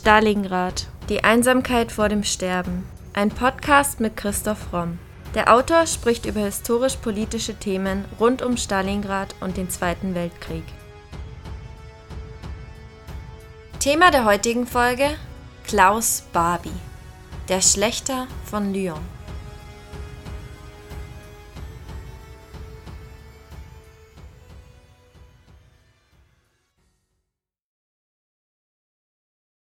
Stalingrad. Die Einsamkeit vor dem Sterben. Ein Podcast mit Christoph Romm. Der Autor spricht über historisch-politische Themen rund um Stalingrad und den Zweiten Weltkrieg. Thema der heutigen Folge: Klaus Barbie, der Schlechter von Lyon.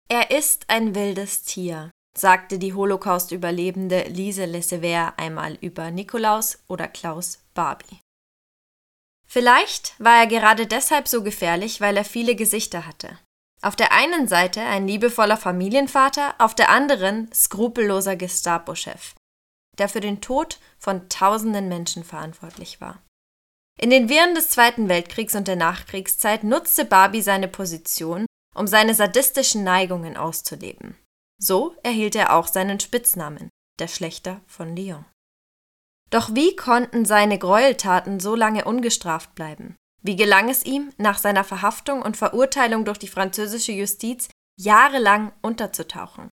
Er ist ein wildes Tier, sagte die Holocaust-Überlebende Lise Lessever einmal über Nikolaus oder Klaus Barbie. Vielleicht war er gerade deshalb so gefährlich, weil er viele Gesichter hatte. Auf der einen Seite ein liebevoller Familienvater, auf der anderen skrupelloser Gestapo-Chef, der für den Tod von tausenden Menschen verantwortlich war. In den Wirren des Zweiten Weltkriegs und der Nachkriegszeit nutzte Barbie seine Position, um seine sadistischen Neigungen auszuleben. So erhielt er auch seinen Spitznamen, der Schlechter von Lyon. Doch wie konnten seine Gräueltaten so lange ungestraft bleiben? Wie gelang es ihm, nach seiner Verhaftung und Verurteilung durch die französische Justiz jahrelang unterzutauchen?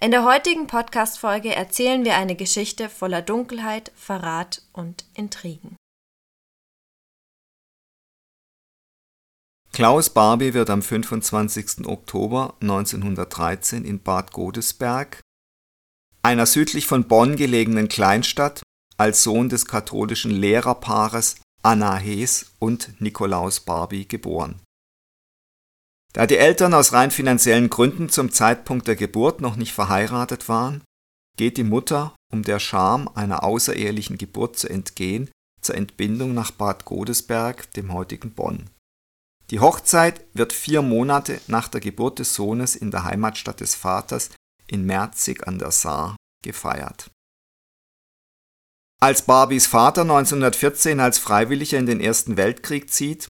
In der heutigen Podcast-Folge erzählen wir eine Geschichte voller Dunkelheit, Verrat und Intrigen. Klaus Barbie wird am 25. Oktober 1913 in Bad Godesberg, einer südlich von Bonn gelegenen Kleinstadt, als Sohn des katholischen Lehrerpaares Anna Hees und Nikolaus Barbie geboren. Da die Eltern aus rein finanziellen Gründen zum Zeitpunkt der Geburt noch nicht verheiratet waren, geht die Mutter, um der Scham einer außerehelichen Geburt zu entgehen, zur Entbindung nach Bad Godesberg, dem heutigen Bonn. Die Hochzeit wird vier Monate nach der Geburt des Sohnes in der Heimatstadt des Vaters in Merzig an der Saar gefeiert. Als Barbies Vater 1914 als Freiwilliger in den Ersten Weltkrieg zieht,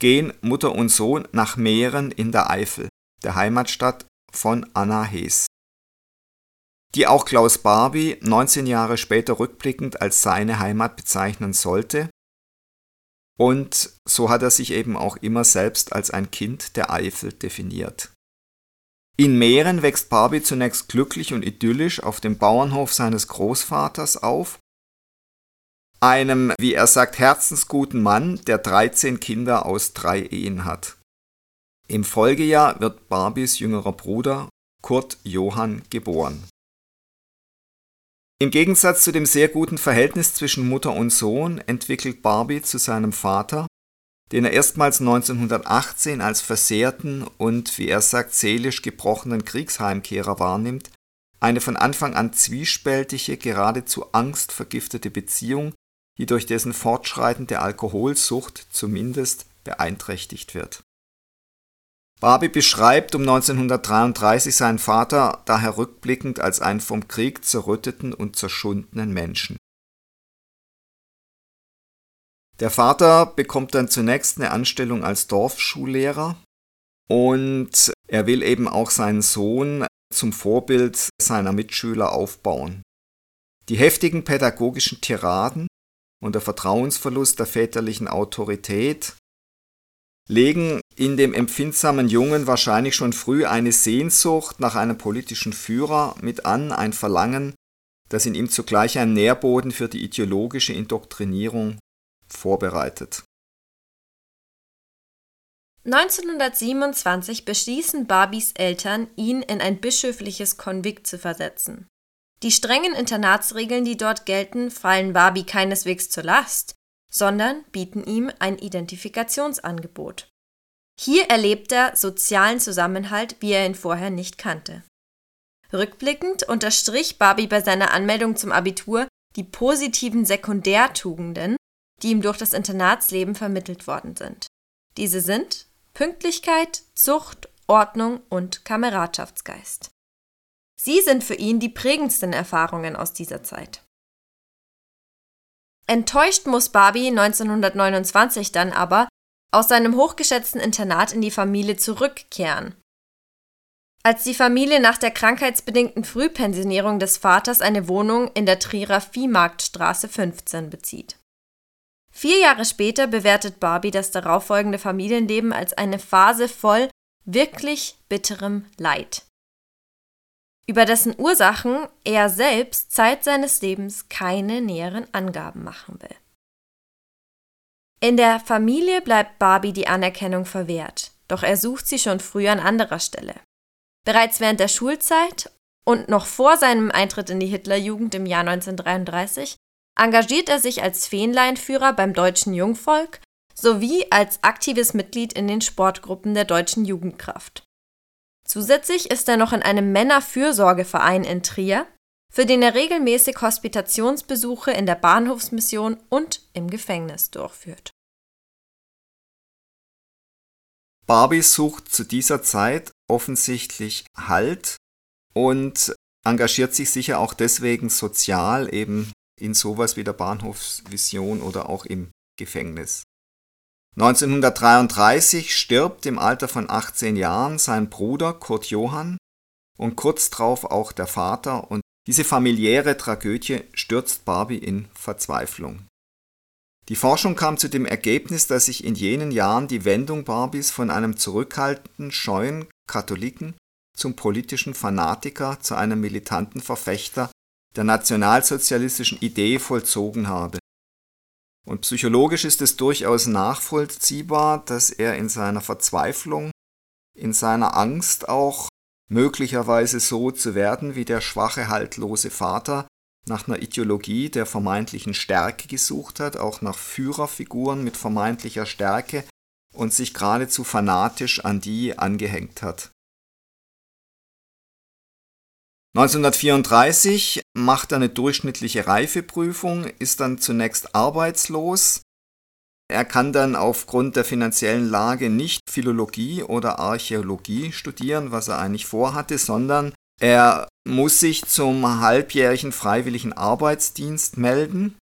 gehen Mutter und Sohn nach Mähren in der Eifel, der Heimatstadt von Anna Hees, die auch Klaus Barbie 19 Jahre später rückblickend als seine Heimat bezeichnen sollte und so hat er sich eben auch immer selbst als ein Kind der Eifel definiert. In Mähren wächst Barbie zunächst glücklich und idyllisch auf dem Bauernhof seines Großvaters auf, einem, wie er sagt, herzensguten Mann, der 13 Kinder aus drei Ehen hat. Im Folgejahr wird Barbies jüngerer Bruder Kurt Johann geboren. Im Gegensatz zu dem sehr guten Verhältnis zwischen Mutter und Sohn entwickelt Barbie zu seinem Vater, den er erstmals 1918 als versehrten und, wie er sagt, seelisch gebrochenen Kriegsheimkehrer wahrnimmt, eine von Anfang an zwiespältige, geradezu angstvergiftete Beziehung, die durch dessen fortschreitende Alkoholsucht zumindest beeinträchtigt wird Barbie beschreibt um 1933 seinen Vater daher rückblickend als einen vom Krieg zerrütteten und zerschundenen Menschen. Der Vater bekommt dann zunächst eine Anstellung als Dorfschullehrer und er will eben auch seinen Sohn zum Vorbild seiner Mitschüler aufbauen. Die heftigen pädagogischen Tiraden und der Vertrauensverlust der väterlichen Autorität legen in dem empfindsamen Jungen wahrscheinlich schon früh eine Sehnsucht nach einem politischen Führer mit an, ein Verlangen, das in ihm zugleich einen Nährboden für die ideologische Indoktrinierung vorbereitet. 1927 beschließen Barbies Eltern, ihn in ein bischöfliches Konvikt zu versetzen. Die strengen Internatsregeln, die dort gelten, fallen Barbie keineswegs zur Last, sondern bieten ihm ein Identifikationsangebot. Hier erlebt er sozialen Zusammenhalt, wie er ihn vorher nicht kannte. Rückblickend unterstrich Barbie bei seiner Anmeldung zum Abitur die positiven Sekundärtugenden, die ihm durch das Internatsleben vermittelt worden sind. Diese sind Pünktlichkeit, Zucht, Ordnung und Kameradschaftsgeist. Sie sind für ihn die prägendsten Erfahrungen aus dieser Zeit. Enttäuscht muss Barbie 1929 dann aber aus seinem hochgeschätzten Internat in die Familie zurückkehren. Als die Familie nach der krankheitsbedingten Frühpensionierung des Vaters eine Wohnung in der Trierer Viehmarktstraße 15 bezieht. Vier Jahre später bewertet Barbie das darauffolgende Familienleben als eine Phase voll wirklich bitterem Leid, über dessen Ursachen er selbst Zeit seines Lebens keine näheren Angaben machen will. In der Familie bleibt Barbie die Anerkennung verwehrt, doch er sucht sie schon früh an anderer Stelle. Bereits während der Schulzeit und noch vor seinem Eintritt in die Hitlerjugend im Jahr 1933 engagiert er sich als Fähnleinführer beim deutschen Jungvolk sowie als aktives Mitglied in den Sportgruppen der deutschen Jugendkraft. Zusätzlich ist er noch in einem Männerfürsorgeverein in Trier, für den er regelmäßig Hospitationsbesuche in der Bahnhofsmission und im Gefängnis durchführt. Barbie sucht zu dieser Zeit offensichtlich Halt und engagiert sich sicher auch deswegen sozial eben in sowas wie der Bahnhofsvision oder auch im Gefängnis. 1933 stirbt im Alter von 18 Jahren sein Bruder Kurt Johann und kurz darauf auch der Vater und diese familiäre Tragödie stürzt Barbie in Verzweiflung. Die Forschung kam zu dem Ergebnis, dass sich in jenen Jahren die Wendung Barbies von einem zurückhaltenden, scheuen Katholiken zum politischen Fanatiker, zu einem militanten Verfechter der nationalsozialistischen Idee vollzogen habe. Und psychologisch ist es durchaus nachvollziehbar, dass er in seiner Verzweiflung, in seiner Angst auch möglicherweise so zu werden wie der schwache, haltlose Vater, nach einer Ideologie der vermeintlichen Stärke gesucht hat, auch nach Führerfiguren mit vermeintlicher Stärke und sich geradezu fanatisch an die angehängt hat. 1934 macht er eine durchschnittliche Reifeprüfung, ist dann zunächst arbeitslos. Er kann dann aufgrund der finanziellen Lage nicht Philologie oder Archäologie studieren, was er eigentlich vorhatte, sondern er muss sich zum halbjährigen freiwilligen Arbeitsdienst melden.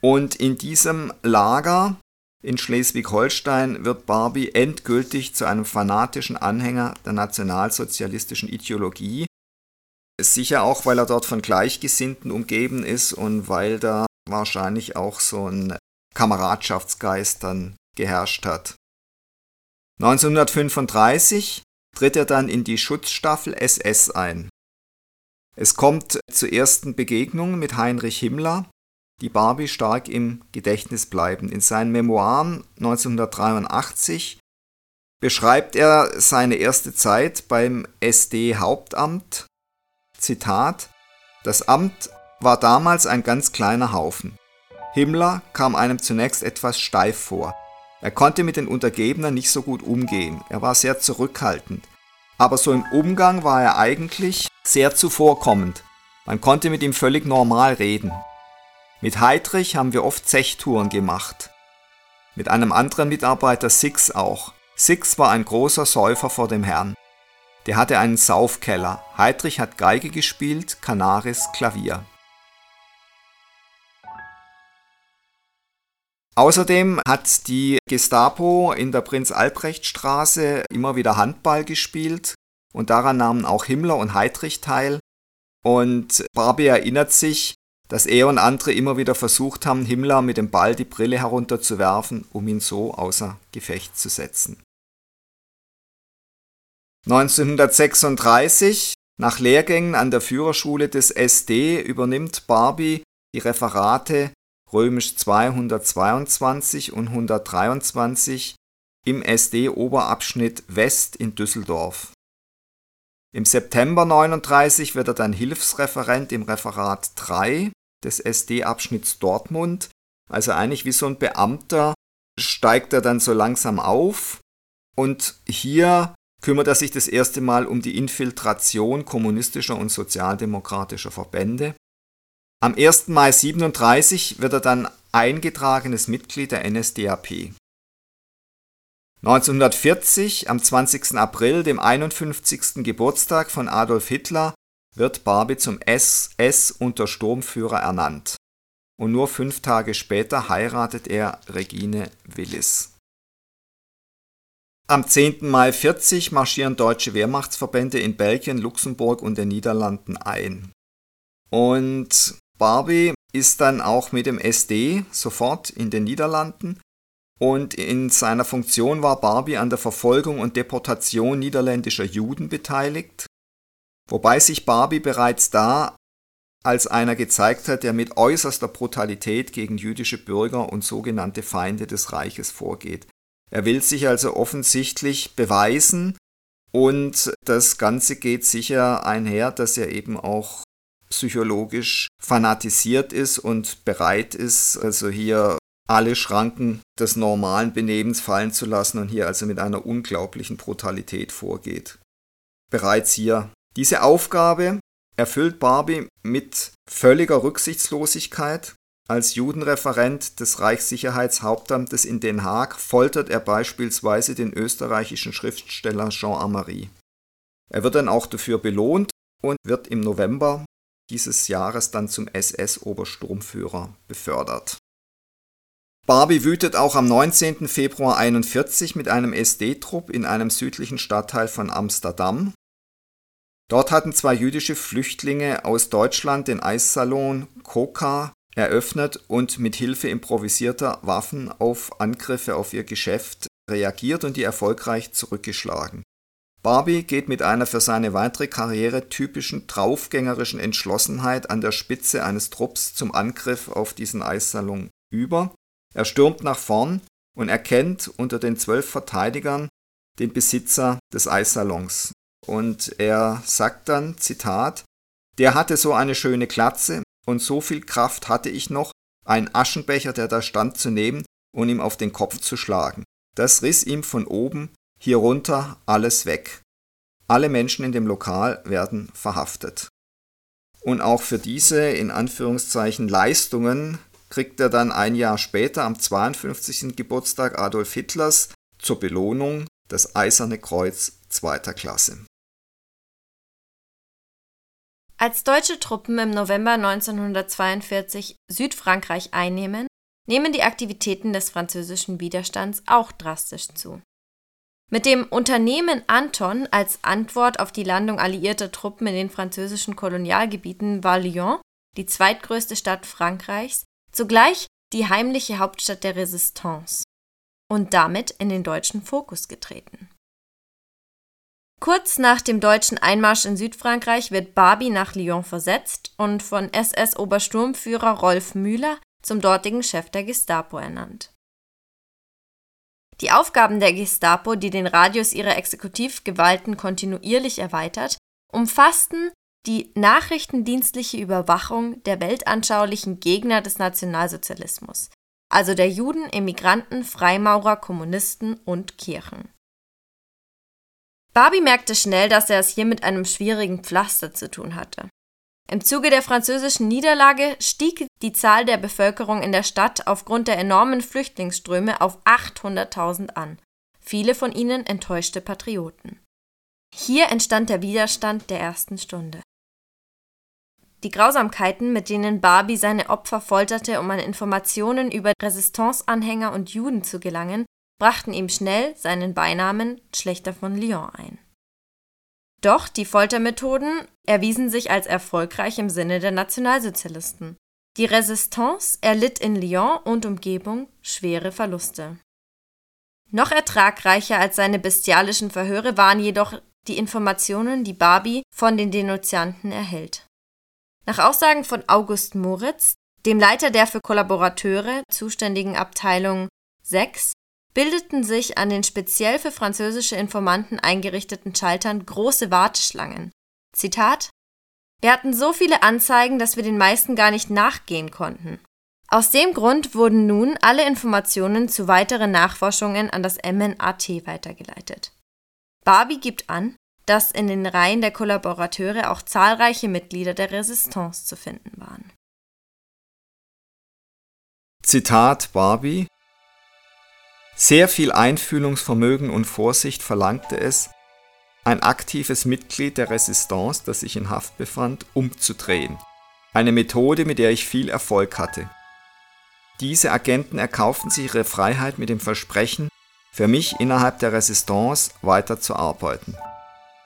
Und in diesem Lager in Schleswig-Holstein wird Barbie endgültig zu einem fanatischen Anhänger der nationalsozialistischen Ideologie Sicher auch, weil er dort von Gleichgesinnten umgeben ist und weil da wahrscheinlich auch so ein Kameradschaftsgeist dann geherrscht hat. 1935 tritt er dann in die Schutzstaffel SS ein. Es kommt zu ersten Begegnungen mit Heinrich Himmler, die Barbie stark im Gedächtnis bleiben. In seinen Memoiren 1983 beschreibt er seine erste Zeit beim SD-Hauptamt Zitat: Das Amt war damals ein ganz kleiner Haufen. Himmler kam einem zunächst etwas steif vor. Er konnte mit den Untergebenen nicht so gut umgehen, er war sehr zurückhaltend. Aber so im Umgang war er eigentlich sehr zuvorkommend. Man konnte mit ihm völlig normal reden. Mit Heidrich haben wir oft Zechtouren gemacht. Mit einem anderen Mitarbeiter Six auch. Six war ein großer Säufer vor dem Herrn. Der hatte einen Saufkeller. Heidrich hat Geige gespielt, Canaris Klavier. Außerdem hat die Gestapo in der Prinz-Albrecht-Straße immer wieder Handball gespielt und daran nahmen auch Himmler und Heidrich teil. Und Barbie erinnert sich, dass er und andere immer wieder versucht haben, Himmler mit dem Ball die Brille herunterzuwerfen, um ihn so außer Gefecht zu setzen. 1936, nach Lehrgängen an der Führerschule des SD, übernimmt Barbie die Referate römisch 222 und 123 im SD-Oberabschnitt West in Düsseldorf. Im September 39 wird er dann Hilfsreferent im Referat 3 des SD-Abschnitts Dortmund, also eigentlich wie so ein Beamter steigt er dann so langsam auf und hier kümmert er sich das erste Mal um die Infiltration kommunistischer und sozialdemokratischer Verbände. Am 1. Mai 37 wird er dann eingetragenes Mitglied der NSDAP. 1940, am 20. April, dem 51. Geburtstag von Adolf Hitler, wird Barbie zum SS-Untersturmführer ernannt. Und nur fünf Tage später heiratet er Regine Willis. Am 10. Mai 40 marschieren deutsche Wehrmachtsverbände in Belgien, Luxemburg und den Niederlanden ein. Und Barbie ist dann auch mit dem SD sofort in den Niederlanden und in seiner Funktion war Barbie an der Verfolgung und Deportation niederländischer Juden beteiligt, wobei sich Barbie bereits da als einer gezeigt hat, der mit äußerster Brutalität gegen jüdische Bürger und sogenannte Feinde des Reiches vorgeht. Er will sich also offensichtlich beweisen und das Ganze geht sicher einher, dass er eben auch psychologisch fanatisiert ist und bereit ist, also hier alle Schranken des normalen Benehmens fallen zu lassen und hier also mit einer unglaublichen Brutalität vorgeht. Bereits hier. Diese Aufgabe erfüllt Barbie mit völliger Rücksichtslosigkeit. Als Judenreferent des Reichssicherheitshauptamtes in Den Haag foltert er beispielsweise den österreichischen Schriftsteller Jean Amary. Er wird dann auch dafür belohnt und wird im November dieses Jahres dann zum SS-Obersturmführer befördert. Barbie wütet auch am 19. Februar 1941 mit einem SD-Trupp in einem südlichen Stadtteil von Amsterdam Dort hatten zwei jüdische Flüchtlinge aus Deutschland den Eissalon Koka eröffnet und mit Hilfe improvisierter Waffen auf Angriffe auf ihr Geschäft reagiert und die erfolgreich zurückgeschlagen. Barbie geht mit einer für seine weitere Karriere typischen draufgängerischen Entschlossenheit an der Spitze eines Trupps zum Angriff auf diesen Eissalon über. Er stürmt nach vorn und erkennt unter den zwölf Verteidigern den Besitzer des Eissalons. Und er sagt dann, Zitat, der hatte so eine schöne Glatze und so viel Kraft hatte ich noch, einen Aschenbecher, der da stand, zu nehmen und ihm auf den Kopf zu schlagen. Das riss ihm von oben hier runter alles weg. Alle Menschen in dem Lokal werden verhaftet. Und auch für diese in Anführungszeichen Leistungen kriegt er dann ein Jahr später am 52. Geburtstag Adolf Hitlers zur Belohnung das Eiserne Kreuz zweiter Klasse. Als deutsche Truppen im November 1942 Südfrankreich einnehmen, nehmen die Aktivitäten des französischen Widerstands auch drastisch zu. Mit dem Unternehmen Anton als Antwort auf die Landung alliierter Truppen in den französischen Kolonialgebieten war Lyon, die zweitgrößte Stadt Frankreichs, zugleich die heimliche Hauptstadt der Resistance und damit in den deutschen Fokus getreten. Kurz nach dem deutschen Einmarsch in Südfrankreich wird Barbie nach Lyon versetzt und von SS-Obersturmführer Rolf Müller zum dortigen Chef der Gestapo ernannt. Die Aufgaben der Gestapo, die den Radius ihrer Exekutivgewalten kontinuierlich erweitert, umfassten die nachrichtendienstliche Überwachung der weltanschaulichen Gegner des Nationalsozialismus, also der Juden, Emigranten, Freimaurer, Kommunisten und Kirchen. Barbie merkte schnell, dass er es hier mit einem schwierigen Pflaster zu tun hatte. Im Zuge der französischen Niederlage stieg die Zahl der Bevölkerung in der Stadt aufgrund der enormen Flüchtlingsströme auf 800.000 an, viele von ihnen enttäuschte Patrioten. Hier entstand der Widerstand der ersten Stunde. Die Grausamkeiten, mit denen Barbie seine Opfer folterte, um an Informationen über Resistance-Anhänger und Juden zu gelangen, brachten ihm schnell seinen Beinamen Schlechter von Lyon ein. Doch die Foltermethoden erwiesen sich als erfolgreich im Sinne der Nationalsozialisten. Die Resistance erlitt in Lyon und Umgebung schwere Verluste. Noch ertragreicher als seine bestialischen Verhöre waren jedoch die Informationen, die Barbie von den Denunzianten erhält. Nach Aussagen von August Moritz, dem Leiter der für Kollaborateure zuständigen Abteilung 6, bildeten sich an den speziell für französische Informanten eingerichteten Schaltern große Warteschlangen. Zitat Wir hatten so viele Anzeigen, dass wir den meisten gar nicht nachgehen konnten. Aus dem Grund wurden nun alle Informationen zu weiteren Nachforschungen an das MNAT weitergeleitet. Barbie gibt an, dass in den Reihen der Kollaborateure auch zahlreiche Mitglieder der Resistance zu finden waren. Zitat Barbie sehr viel Einfühlungsvermögen und Vorsicht verlangte es, ein aktives Mitglied der Resistance, das sich in Haft befand, umzudrehen. Eine Methode, mit der ich viel Erfolg hatte. Diese Agenten erkauften sich ihre Freiheit mit dem Versprechen, für mich innerhalb der Resistance weiterzuarbeiten.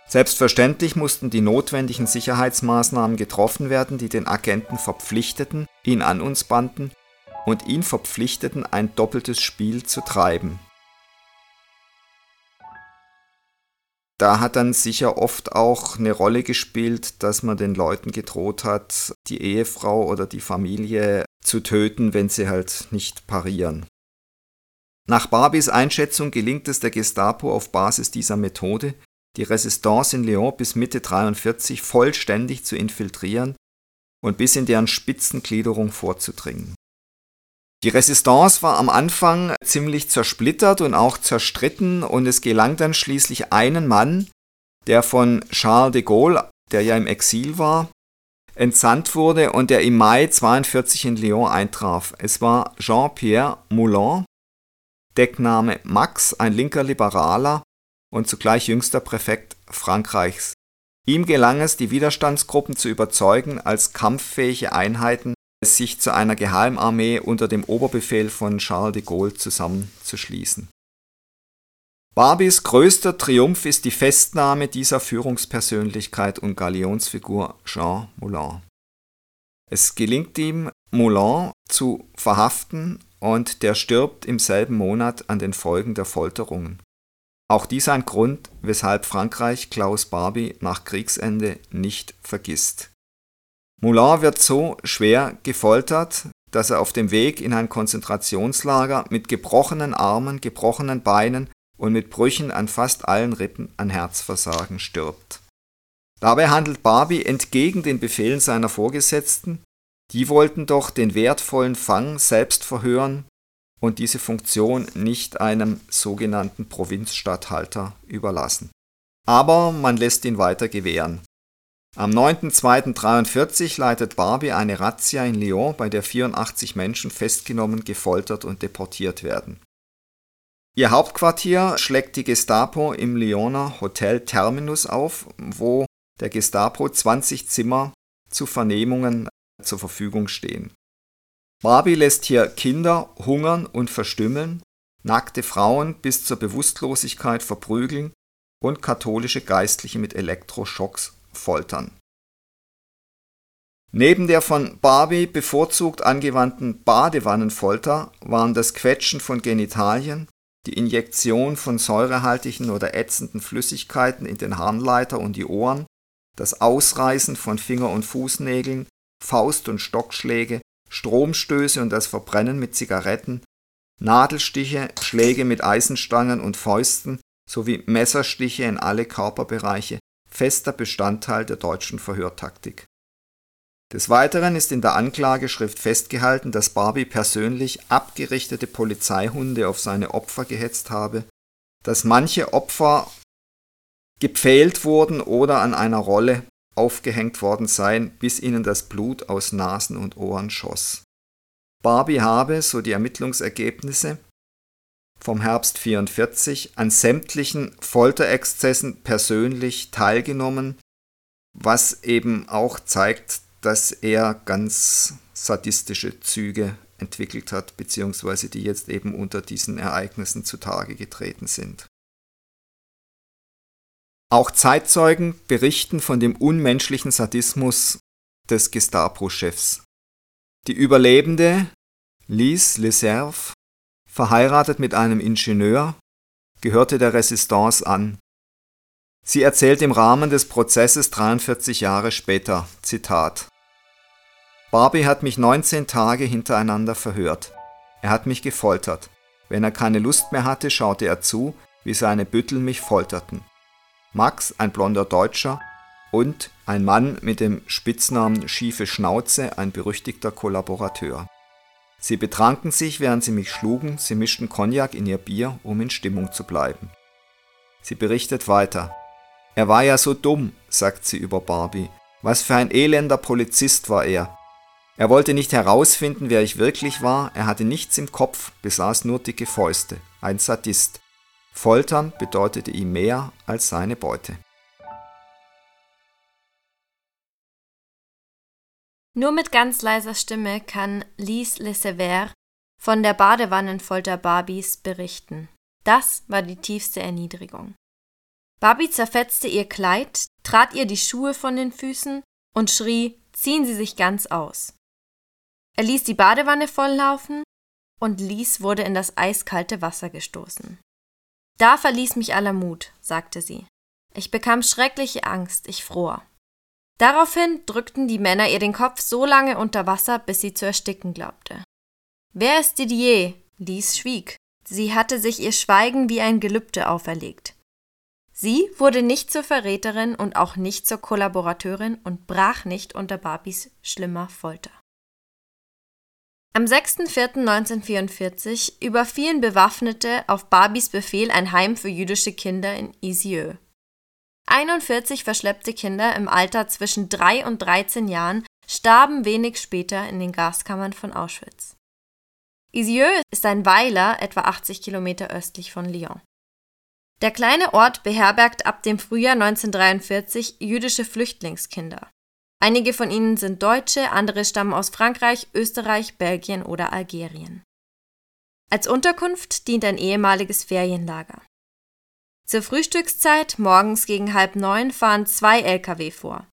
Selbstverständlich mussten die notwendigen Sicherheitsmaßnahmen getroffen werden, die den Agenten verpflichteten, ihn an uns banden und ihn verpflichteten, ein doppeltes Spiel zu treiben. Da hat dann sicher oft auch eine Rolle gespielt, dass man den Leuten gedroht hat, die Ehefrau oder die Familie zu töten, wenn sie halt nicht parieren. Nach Barbys Einschätzung gelingt es der Gestapo auf Basis dieser Methode, die Resistance in Lyon bis Mitte 43 vollständig zu infiltrieren und bis in deren Spitzengliederung vorzudringen. Die Resistance war am Anfang ziemlich zersplittert und auch zerstritten und es gelang dann schließlich einen Mann, der von Charles de Gaulle, der ja im Exil war, entsandt wurde und der im Mai 42 in Lyon eintraf. Es war Jean-Pierre Moulin, Deckname Max, ein linker Liberaler und zugleich jüngster Präfekt Frankreichs. Ihm gelang es, die Widerstandsgruppen zu überzeugen, als kampffähige Einheiten sich zu einer Geheimarmee unter dem Oberbefehl von Charles de Gaulle zusammenzuschließen. Barbys größter Triumph ist die Festnahme dieser Führungspersönlichkeit und Galionsfigur Jean Moulin. Es gelingt ihm, Moulin zu verhaften und der stirbt im selben Monat an den Folgen der Folterungen. Auch dies ein Grund, weshalb Frankreich Klaus Barbie nach Kriegsende nicht vergisst. Moulin wird so schwer gefoltert, dass er auf dem Weg in ein Konzentrationslager mit gebrochenen Armen, gebrochenen Beinen und mit Brüchen an fast allen Rippen an Herzversagen stirbt. Dabei handelt Barbie entgegen den Befehlen seiner Vorgesetzten, die wollten doch den wertvollen Fang selbst verhören und diese Funktion nicht einem sogenannten Provinzstatthalter überlassen. Aber man lässt ihn weiter gewähren. Am 9.2.43 leitet Barbie eine Razzia in Lyon, bei der 84 Menschen festgenommen, gefoltert und deportiert werden. Ihr Hauptquartier schlägt die Gestapo im Lyoner Hotel Terminus auf, wo der Gestapo 20 Zimmer zu Vernehmungen zur Verfügung stehen. Barbie lässt hier Kinder hungern und verstümmeln, nackte Frauen bis zur Bewusstlosigkeit verprügeln und katholische Geistliche mit Elektroschocks foltern. Neben der von Barbie bevorzugt angewandten Badewannenfolter waren das Quetschen von Genitalien, die Injektion von säurehaltigen oder ätzenden Flüssigkeiten in den Harnleiter und die Ohren, das Ausreißen von Finger- und Fußnägeln, Faust- und Stockschläge, Stromstöße und das Verbrennen mit Zigaretten, Nadelstiche, Schläge mit Eisenstangen und Fäusten sowie Messerstiche in alle Körperbereiche fester Bestandteil der deutschen Verhörtaktik. Des Weiteren ist in der Anklageschrift festgehalten, dass Barbie persönlich abgerichtete Polizeihunde auf seine Opfer gehetzt habe, dass manche Opfer gepfählt wurden oder an einer Rolle aufgehängt worden seien, bis ihnen das Blut aus Nasen und Ohren schoss. Barbie habe, so die Ermittlungsergebnisse vom Herbst 44, an sämtlichen Folterexzessen persönlich teilgenommen, was eben auch zeigt, dass er ganz sadistische Züge entwickelt hat, beziehungsweise die jetzt eben unter diesen Ereignissen zutage getreten sind. Auch Zeitzeugen berichten von dem unmenschlichen Sadismus des Gestapo-Chefs. Die Überlebende, Lise Leserve, verheiratet mit einem Ingenieur, gehörte der Resistance an. Sie erzählt im Rahmen des Prozesses 43 Jahre später, Zitat, Barbie hat mich 19 Tage hintereinander verhört. Er hat mich gefoltert. Wenn er keine Lust mehr hatte, schaute er zu, wie seine Büttel mich folterten. Max, ein blonder Deutscher, und ein Mann mit dem Spitznamen Schiefe Schnauze, ein berüchtigter Kollaborateur. Sie betranken sich, während sie mich schlugen, sie mischten Cognac in ihr Bier, um in Stimmung zu bleiben. Sie berichtet weiter. Er war ja so dumm, sagt sie über Barbie. Was für ein elender Polizist war er. Er wollte nicht herausfinden, wer ich wirklich war, er hatte nichts im Kopf, besaß nur dicke Fäuste, ein Sadist. Foltern bedeutete ihm mehr als seine Beute. Nur mit ganz leiser Stimme kann Lise Le Sévère von der Badewannenfolter Barbies berichten. Das war die tiefste Erniedrigung. Barbie zerfetzte ihr Kleid, trat ihr die Schuhe von den Füßen und schrie: Ziehen Sie sich ganz aus. Er ließ die Badewanne volllaufen und Lies wurde in das eiskalte Wasser gestoßen. Da verließ mich aller Mut, sagte sie. Ich bekam schreckliche Angst, ich fror. Daraufhin drückten die Männer ihr den Kopf so lange unter Wasser, bis sie zu ersticken glaubte. Wer ist Didier? Lies schwieg. Sie hatte sich ihr Schweigen wie ein Gelübde auferlegt. Sie wurde nicht zur Verräterin und auch nicht zur Kollaborateurin und brach nicht unter Barbies schlimmer Folter. Am 6.4.1944 überfielen Bewaffnete auf Barbies Befehl ein Heim für jüdische Kinder in Isieux. 41 verschleppte Kinder im Alter zwischen 3 und 13 Jahren starben wenig später in den Gaskammern von Auschwitz. Isieux ist ein Weiler etwa 80 Kilometer östlich von Lyon. Der kleine Ort beherbergt ab dem Frühjahr 1943 jüdische Flüchtlingskinder. Einige von ihnen sind Deutsche, andere stammen aus Frankreich, Österreich, Belgien oder Algerien. Als Unterkunft dient ein ehemaliges Ferienlager. Zur Frühstückszeit, morgens gegen halb neun, fahren zwei Lkw vor.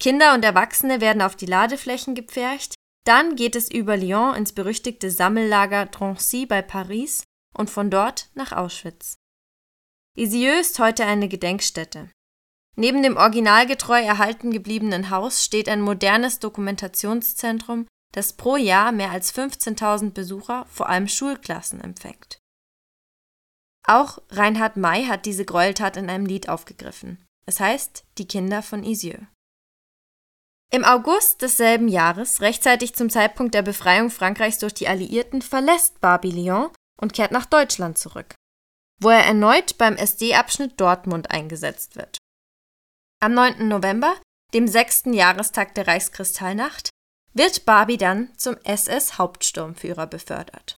Kinder und Erwachsene werden auf die Ladeflächen gepfercht, dann geht es über Lyon ins berüchtigte Sammellager Drancy bei Paris und von dort nach Auschwitz. Isieux ist heute eine Gedenkstätte. Neben dem originalgetreu erhalten gebliebenen Haus steht ein modernes Dokumentationszentrum, das pro Jahr mehr als 15.000 Besucher, vor allem Schulklassen, empfängt. Auch Reinhard May hat diese Gräueltat in einem Lied aufgegriffen. Es heißt Die Kinder von Isieux. Im August desselben Jahres, rechtzeitig zum Zeitpunkt der Befreiung Frankreichs durch die Alliierten, verlässt Barbie Lyon und kehrt nach Deutschland zurück, wo er erneut beim SD-Abschnitt Dortmund eingesetzt wird. Am 9. November, dem sechsten Jahrestag der Reichskristallnacht, wird Barbie dann zum SS-Hauptsturmführer befördert.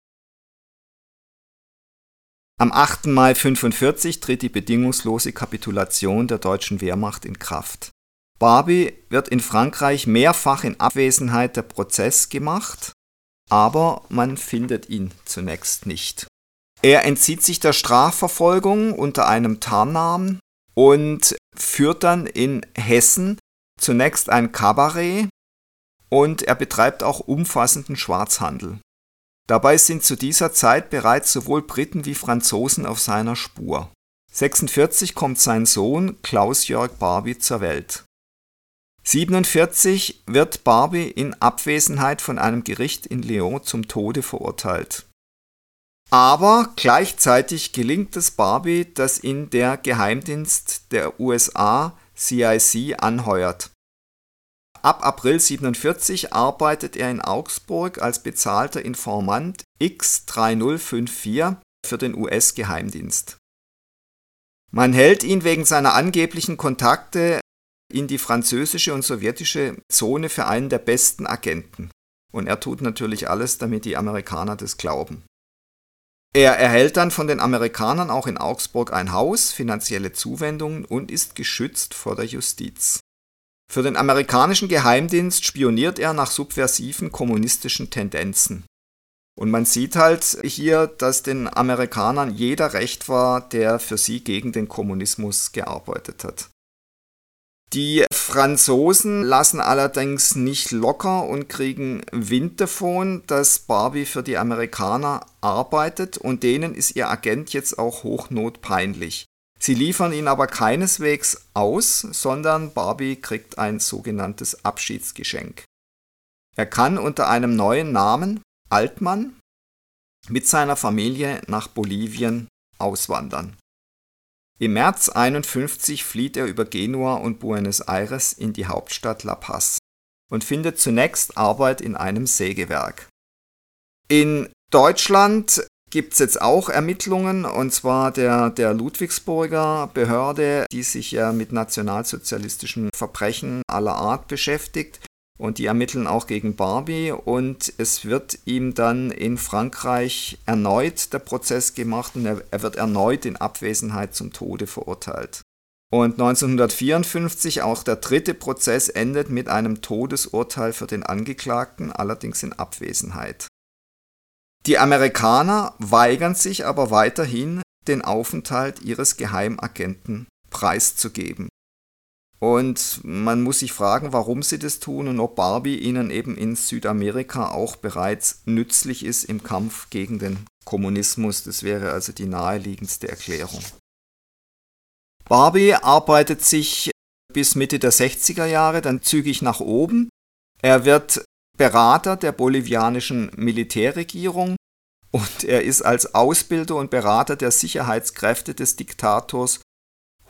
Am 8. Mai 1945 tritt die bedingungslose Kapitulation der deutschen Wehrmacht in Kraft. Barbie wird in Frankreich mehrfach in Abwesenheit der Prozess gemacht, aber man findet ihn zunächst nicht. Er entzieht sich der Strafverfolgung unter einem Tarnnamen und führt dann in Hessen zunächst ein Kabarett und er betreibt auch umfassenden Schwarzhandel. Dabei sind zu dieser Zeit bereits sowohl Briten wie Franzosen auf seiner Spur. 46 kommt sein Sohn Klaus-Jörg Barbie zur Welt. 47 wird Barbie in Abwesenheit von einem Gericht in Lyon zum Tode verurteilt. Aber gleichzeitig gelingt es Barbie, dass ihn der Geheimdienst der USA CIC anheuert. Ab April 47 arbeitet er in Augsburg als bezahlter Informant X3054 für den US-Geheimdienst. Man hält ihn wegen seiner angeblichen Kontakte in die französische und sowjetische Zone für einen der besten Agenten. Und er tut natürlich alles, damit die Amerikaner das glauben. Er erhält dann von den Amerikanern auch in Augsburg ein Haus, finanzielle Zuwendungen und ist geschützt vor der Justiz. Für den amerikanischen Geheimdienst spioniert er nach subversiven kommunistischen Tendenzen. Und man sieht halt hier, dass den Amerikanern jeder recht war, der für sie gegen den Kommunismus gearbeitet hat. Die Franzosen lassen allerdings nicht locker und kriegen Wind davon, dass Barbie für die Amerikaner arbeitet und denen ist ihr Agent jetzt auch hochnotpeinlich. Sie liefern ihn aber keineswegs aus, sondern Barbie kriegt ein sogenanntes Abschiedsgeschenk. Er kann unter einem neuen Namen, Altmann, mit seiner Familie nach Bolivien auswandern. Im März 51 flieht er über Genua und Buenos Aires in die Hauptstadt La Paz und findet zunächst Arbeit in einem Sägewerk. In Deutschland gibt es jetzt auch Ermittlungen, und zwar der, der Ludwigsburger Behörde, die sich ja mit nationalsozialistischen Verbrechen aller Art beschäftigt. Und die ermitteln auch gegen Barbie und es wird ihm dann in Frankreich erneut der Prozess gemacht und er, er wird erneut in Abwesenheit zum Tode verurteilt. Und 1954 auch der dritte Prozess endet mit einem Todesurteil für den Angeklagten, allerdings in Abwesenheit. Die Amerikaner weigern sich aber weiterhin, den Aufenthalt ihres Geheimagenten preiszugeben. Und man muss sich fragen, warum sie das tun und ob Barbie ihnen eben in Südamerika auch bereits nützlich ist im Kampf gegen den Kommunismus. Das wäre also die naheliegendste Erklärung. Barbie arbeitet sich bis Mitte der 60er Jahre dann zügig nach oben. Er wird Berater der bolivianischen Militärregierung und er ist als Ausbilder und Berater der Sicherheitskräfte des Diktators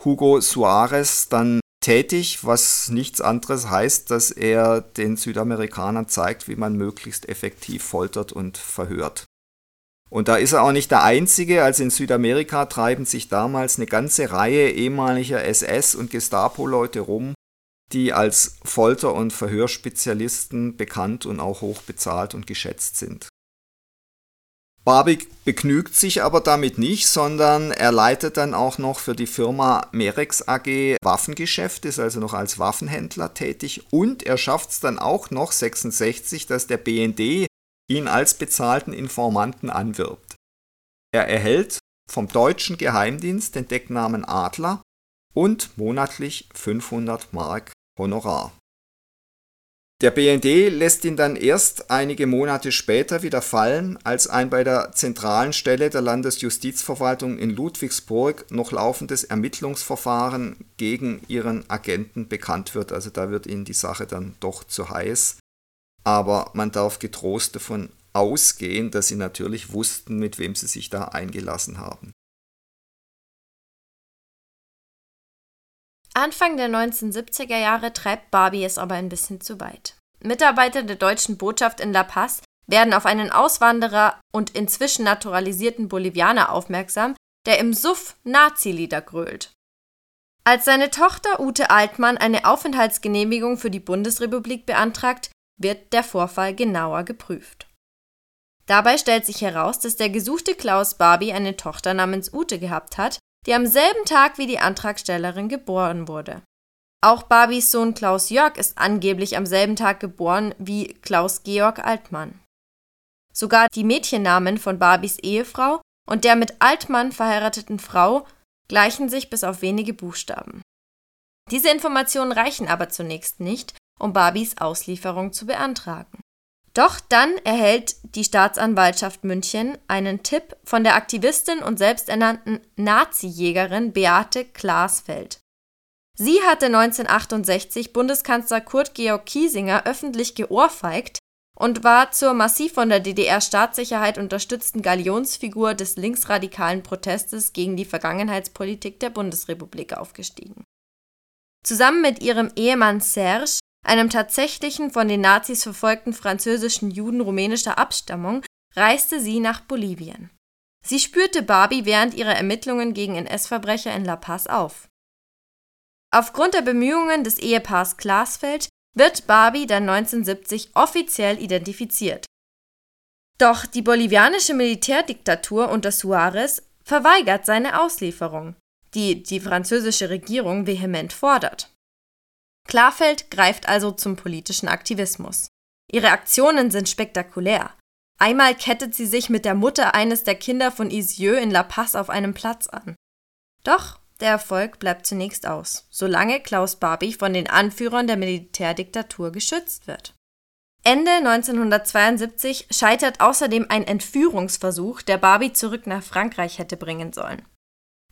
Hugo Suarez dann tätig, was nichts anderes heißt, dass er den Südamerikanern zeigt, wie man möglichst effektiv foltert und verhört. Und da ist er auch nicht der Einzige, also in Südamerika treiben sich damals eine ganze Reihe ehemaliger SS- und Gestapo-Leute rum, die als Folter- und Verhörspezialisten bekannt und auch hoch bezahlt und geschätzt sind. Barbie begnügt sich aber damit nicht, sondern er leitet dann auch noch für die Firma Merex AG Waffengeschäft, ist also noch als Waffenhändler tätig und er schafft es dann auch noch 66, dass der BND ihn als bezahlten Informanten anwirbt. Er erhält vom deutschen Geheimdienst den Decknamen Adler und monatlich 500 Mark Honorar. Der BND lässt ihn dann erst einige Monate später wieder fallen, als ein bei der zentralen Stelle der Landesjustizverwaltung in Ludwigsburg noch laufendes Ermittlungsverfahren gegen ihren Agenten bekannt wird. Also da wird ihnen die Sache dann doch zu heiß. Aber man darf getrost davon ausgehen, dass sie natürlich wussten, mit wem sie sich da eingelassen haben. Anfang der 1970er Jahre treibt Barbie es aber ein bisschen zu weit. Mitarbeiter der deutschen Botschaft in La Paz werden auf einen Auswanderer und inzwischen naturalisierten Bolivianer aufmerksam, der im Suff Nazi-Lieder grölt. Als seine Tochter Ute Altmann eine Aufenthaltsgenehmigung für die Bundesrepublik beantragt, wird der Vorfall genauer geprüft. Dabei stellt sich heraus, dass der gesuchte Klaus Barbie eine Tochter namens Ute gehabt hat, die am selben Tag wie die Antragstellerin geboren wurde. Auch Barbies Sohn Klaus Jörg ist angeblich am selben Tag geboren wie Klaus Georg Altmann. Sogar die Mädchennamen von Barbies Ehefrau und der mit Altmann verheirateten Frau gleichen sich bis auf wenige Buchstaben. Diese Informationen reichen aber zunächst nicht, um Barbies Auslieferung zu beantragen. Doch dann erhält die Staatsanwaltschaft München einen Tipp von der Aktivistin und selbsternannten Nazi-Jägerin Beate Glasfeld. Sie hatte 1968 Bundeskanzler Kurt Georg Kiesinger öffentlich geohrfeigt und war zur massiv von der DDR-Staatssicherheit unterstützten Galionsfigur des linksradikalen Protestes gegen die Vergangenheitspolitik der Bundesrepublik aufgestiegen. Zusammen mit ihrem Ehemann Serge einem tatsächlichen von den Nazis verfolgten französischen Juden rumänischer Abstammung, reiste sie nach Bolivien. Sie spürte Barbie während ihrer Ermittlungen gegen NS-Verbrecher in La Paz auf. Aufgrund der Bemühungen des Ehepaars Glasfeld wird Barbie dann 1970 offiziell identifiziert. Doch die bolivianische Militärdiktatur unter Suarez verweigert seine Auslieferung, die die französische Regierung vehement fordert. Klarfeld greift also zum politischen Aktivismus. Ihre Aktionen sind spektakulär. Einmal kettet sie sich mit der Mutter eines der Kinder von Isieux in La Paz auf einem Platz an. Doch der Erfolg bleibt zunächst aus, solange Klaus Barbie von den Anführern der Militärdiktatur geschützt wird. Ende 1972 scheitert außerdem ein Entführungsversuch, der Barbie zurück nach Frankreich hätte bringen sollen.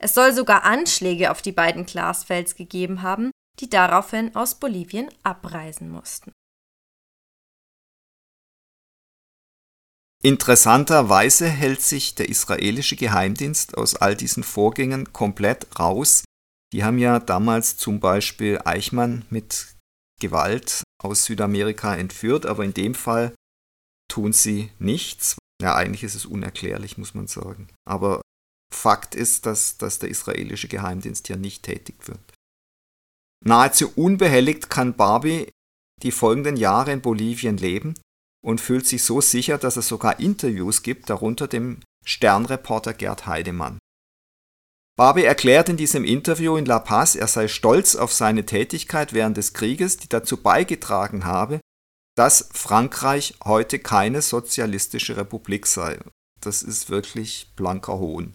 Es soll sogar Anschläge auf die beiden Glasfelds gegeben haben, die daraufhin aus Bolivien abreisen mussten. Interessanterweise hält sich der israelische Geheimdienst aus all diesen Vorgängen komplett raus. Die haben ja damals zum Beispiel Eichmann mit Gewalt aus Südamerika entführt, aber in dem Fall tun sie nichts. Ja, eigentlich ist es unerklärlich, muss man sagen. Aber Fakt ist, dass, dass der israelische Geheimdienst hier nicht tätig wird. Nahezu unbehelligt kann Barbie die folgenden Jahre in Bolivien leben und fühlt sich so sicher, dass es sogar Interviews gibt, darunter dem Sternreporter Gerd Heidemann. Barbie erklärt in diesem Interview in La Paz, er sei stolz auf seine Tätigkeit während des Krieges, die dazu beigetragen habe, dass Frankreich heute keine sozialistische Republik sei. Das ist wirklich blanker Hohn.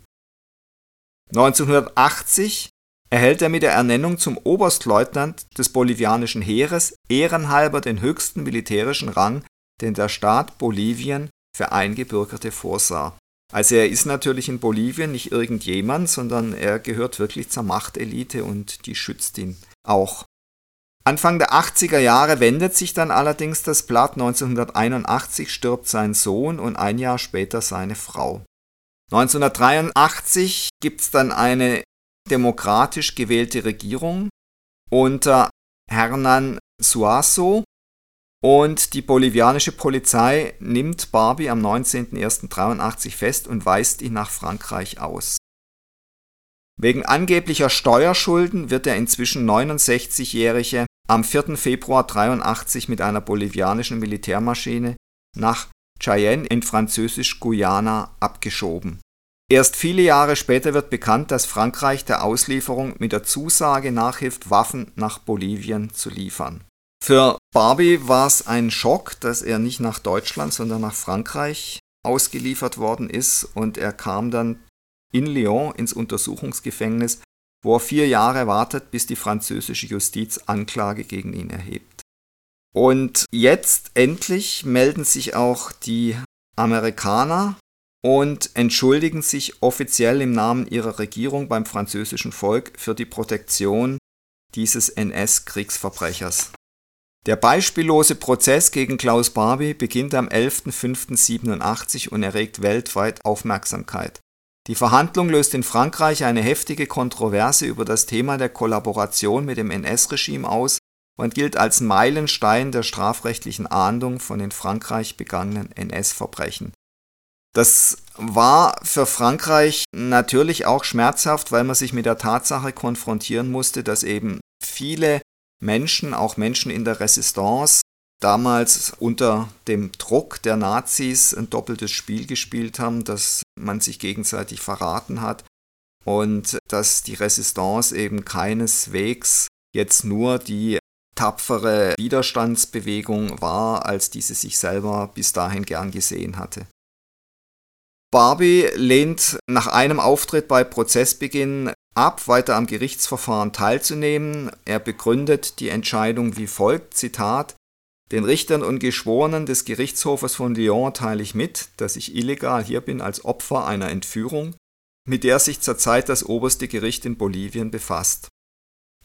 1980 erhält er mit der Ernennung zum Oberstleutnant des bolivianischen Heeres ehrenhalber den höchsten militärischen Rang, den der Staat Bolivien für Eingebürgerte vorsah. Also er ist natürlich in Bolivien nicht irgendjemand, sondern er gehört wirklich zur Machtelite und die schützt ihn auch. Anfang der 80er Jahre wendet sich dann allerdings das Blatt. 1981 stirbt sein Sohn und ein Jahr später seine Frau. 1983 gibt es dann eine demokratisch gewählte Regierung unter Hernan Suazo und die bolivianische Polizei nimmt Barbie am 19.01.83 fest und weist ihn nach Frankreich aus. Wegen angeblicher Steuerschulden wird der inzwischen 69-Jährige am 4. Februar 83 mit einer bolivianischen Militärmaschine nach Cheyenne in Französisch-Guyana abgeschoben. Erst viele Jahre später wird bekannt, dass Frankreich der Auslieferung mit der Zusage nachhilft, Waffen nach Bolivien zu liefern. Für Barbie war es ein Schock, dass er nicht nach Deutschland, sondern nach Frankreich ausgeliefert worden ist und er kam dann in Lyon ins Untersuchungsgefängnis, wo er vier Jahre wartet, bis die französische Justiz Anklage gegen ihn erhebt. Und jetzt endlich melden sich auch die Amerikaner und entschuldigen sich offiziell im Namen ihrer Regierung beim französischen Volk für die Protektion dieses NS-Kriegsverbrechers. Der beispiellose Prozess gegen Klaus Barbie beginnt am 11.05.87 und erregt weltweit Aufmerksamkeit. Die Verhandlung löst in Frankreich eine heftige Kontroverse über das Thema der Kollaboration mit dem NS-Regime aus und gilt als Meilenstein der strafrechtlichen Ahndung von in Frankreich begangenen NS-Verbrechen. Das war für Frankreich natürlich auch schmerzhaft, weil man sich mit der Tatsache konfrontieren musste, dass eben viele Menschen, auch Menschen in der Resistance, damals unter dem Druck der Nazis ein doppeltes Spiel gespielt haben, dass man sich gegenseitig verraten hat und dass die Resistance eben keineswegs jetzt nur die tapfere Widerstandsbewegung war, als diese sich selber bis dahin gern gesehen hatte. Barbie lehnt nach einem Auftritt bei Prozessbeginn ab, weiter am Gerichtsverfahren teilzunehmen. Er begründet die Entscheidung wie folgt, Zitat, den Richtern und Geschworenen des Gerichtshofes von Lyon teile ich mit, dass ich illegal hier bin als Opfer einer Entführung, mit der sich zurzeit das oberste Gericht in Bolivien befasst.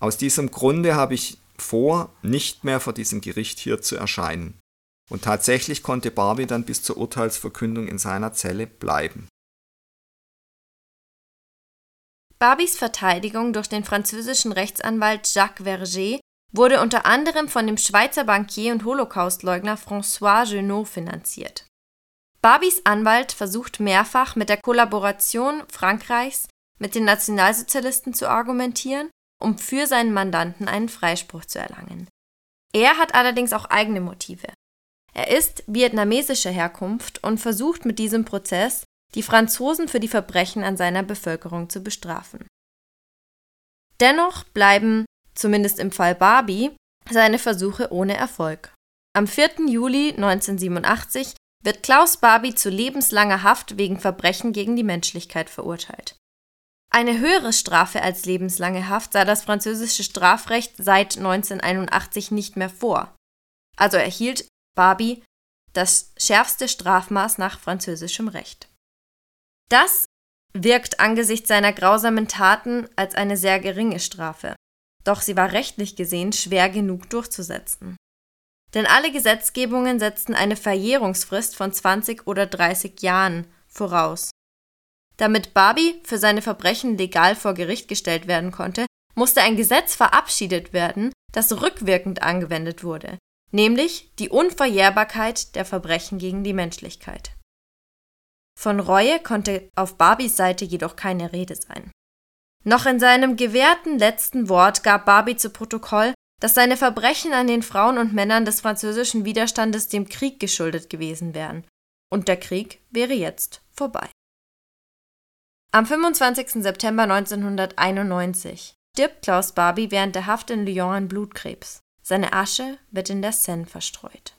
Aus diesem Grunde habe ich vor, nicht mehr vor diesem Gericht hier zu erscheinen. Und tatsächlich konnte Barbie dann bis zur Urteilsverkündung in seiner Zelle bleiben. Barbies Verteidigung durch den französischen Rechtsanwalt Jacques Verger wurde unter anderem von dem Schweizer Bankier und Holocaustleugner François Junot finanziert. Barbies Anwalt versucht mehrfach mit der Kollaboration Frankreichs mit den Nationalsozialisten zu argumentieren, um für seinen Mandanten einen Freispruch zu erlangen. Er hat allerdings auch eigene Motive. Er ist vietnamesischer Herkunft und versucht mit diesem Prozess die Franzosen für die Verbrechen an seiner Bevölkerung zu bestrafen. Dennoch bleiben, zumindest im Fall Barbie, seine Versuche ohne Erfolg. Am 4. Juli 1987 wird Klaus Barbie zu lebenslanger Haft wegen Verbrechen gegen die Menschlichkeit verurteilt. Eine höhere Strafe als lebenslange Haft sah das französische Strafrecht seit 1981 nicht mehr vor. Also erhielt Barbie das schärfste Strafmaß nach französischem Recht. Das wirkt angesichts seiner grausamen Taten als eine sehr geringe Strafe. Doch sie war rechtlich gesehen schwer genug durchzusetzen. Denn alle Gesetzgebungen setzten eine Verjährungsfrist von 20 oder 30 Jahren voraus. Damit Barbie für seine Verbrechen legal vor Gericht gestellt werden konnte, musste ein Gesetz verabschiedet werden, das rückwirkend angewendet wurde, nämlich die Unverjährbarkeit der Verbrechen gegen die Menschlichkeit. Von Reue konnte auf Barbies Seite jedoch keine Rede sein. Noch in seinem gewährten letzten Wort gab Barbie zu Protokoll, dass seine Verbrechen an den Frauen und Männern des französischen Widerstandes dem Krieg geschuldet gewesen wären. Und der Krieg wäre jetzt vorbei. Am 25. September 1991 stirbt Klaus Barbie während der Haft in Lyon an Blutkrebs. Seine Asche wird in der Seine verstreut.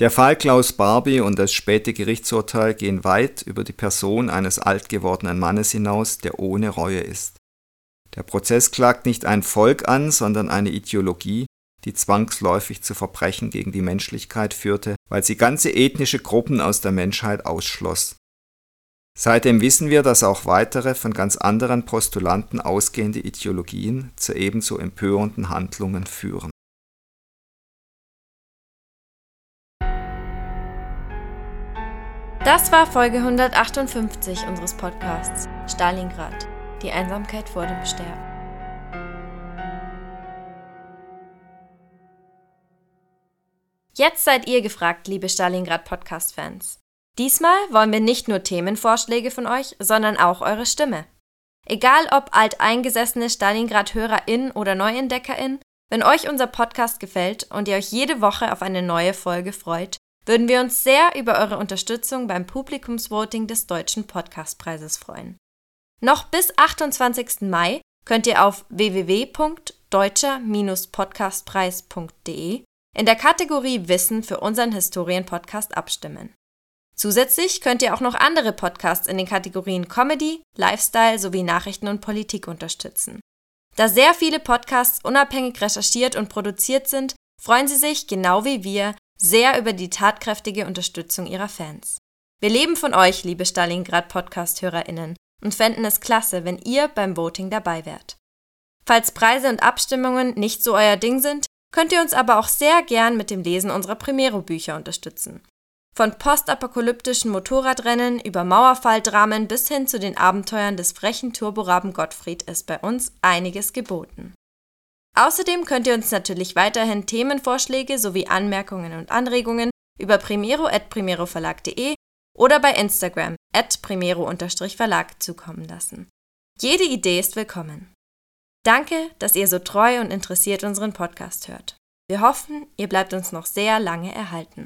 Der Fall Klaus Barbie und das späte Gerichtsurteil gehen weit über die Person eines alt gewordenen Mannes hinaus, der ohne Reue ist. Der Prozess klagt nicht ein Volk an, sondern eine Ideologie, die zwangsläufig zu Verbrechen gegen die Menschlichkeit führte, weil sie ganze ethnische Gruppen aus der Menschheit ausschloss. Seitdem wissen wir, dass auch weitere von ganz anderen Postulanten ausgehende Ideologien zu ebenso empörenden Handlungen führen. Das war Folge 158 unseres Podcasts Stalingrad, die Einsamkeit vor dem Sterben. Jetzt seid ihr gefragt, liebe Stalingrad Podcast-Fans. Diesmal wollen wir nicht nur Themenvorschläge von euch, sondern auch eure Stimme. Egal ob alteingesessene Stalingrad-HörerInnen oder NeuentdeckerInnen, wenn euch unser Podcast gefällt und ihr euch jede Woche auf eine neue Folge freut, würden wir uns sehr über eure Unterstützung beim Publikumsvoting des Deutschen Podcastpreises freuen. Noch bis 28. Mai könnt ihr auf www.deutscher-podcastpreis.de in der Kategorie Wissen für unseren Historienpodcast abstimmen. Zusätzlich könnt ihr auch noch andere Podcasts in den Kategorien Comedy, Lifestyle sowie Nachrichten und Politik unterstützen. Da sehr viele Podcasts unabhängig recherchiert und produziert sind, freuen sie sich, genau wie wir, sehr über die tatkräftige Unterstützung ihrer Fans. Wir leben von euch, liebe Stalingrad Podcast-HörerInnen, und fänden es klasse, wenn ihr beim Voting dabei wärt. Falls Preise und Abstimmungen nicht so euer Ding sind, könnt ihr uns aber auch sehr gern mit dem Lesen unserer Primero-Bücher unterstützen. Von postapokalyptischen Motorradrennen über Mauerfalldramen bis hin zu den Abenteuern des frechen Turboraben Gottfried ist bei uns einiges geboten. Außerdem könnt ihr uns natürlich weiterhin Themenvorschläge sowie Anmerkungen und Anregungen über primero.primeroverlag.de oder bei Instagram at primero-verlag zukommen lassen. Jede Idee ist willkommen. Danke, dass ihr so treu und interessiert unseren Podcast hört. Wir hoffen, ihr bleibt uns noch sehr lange erhalten.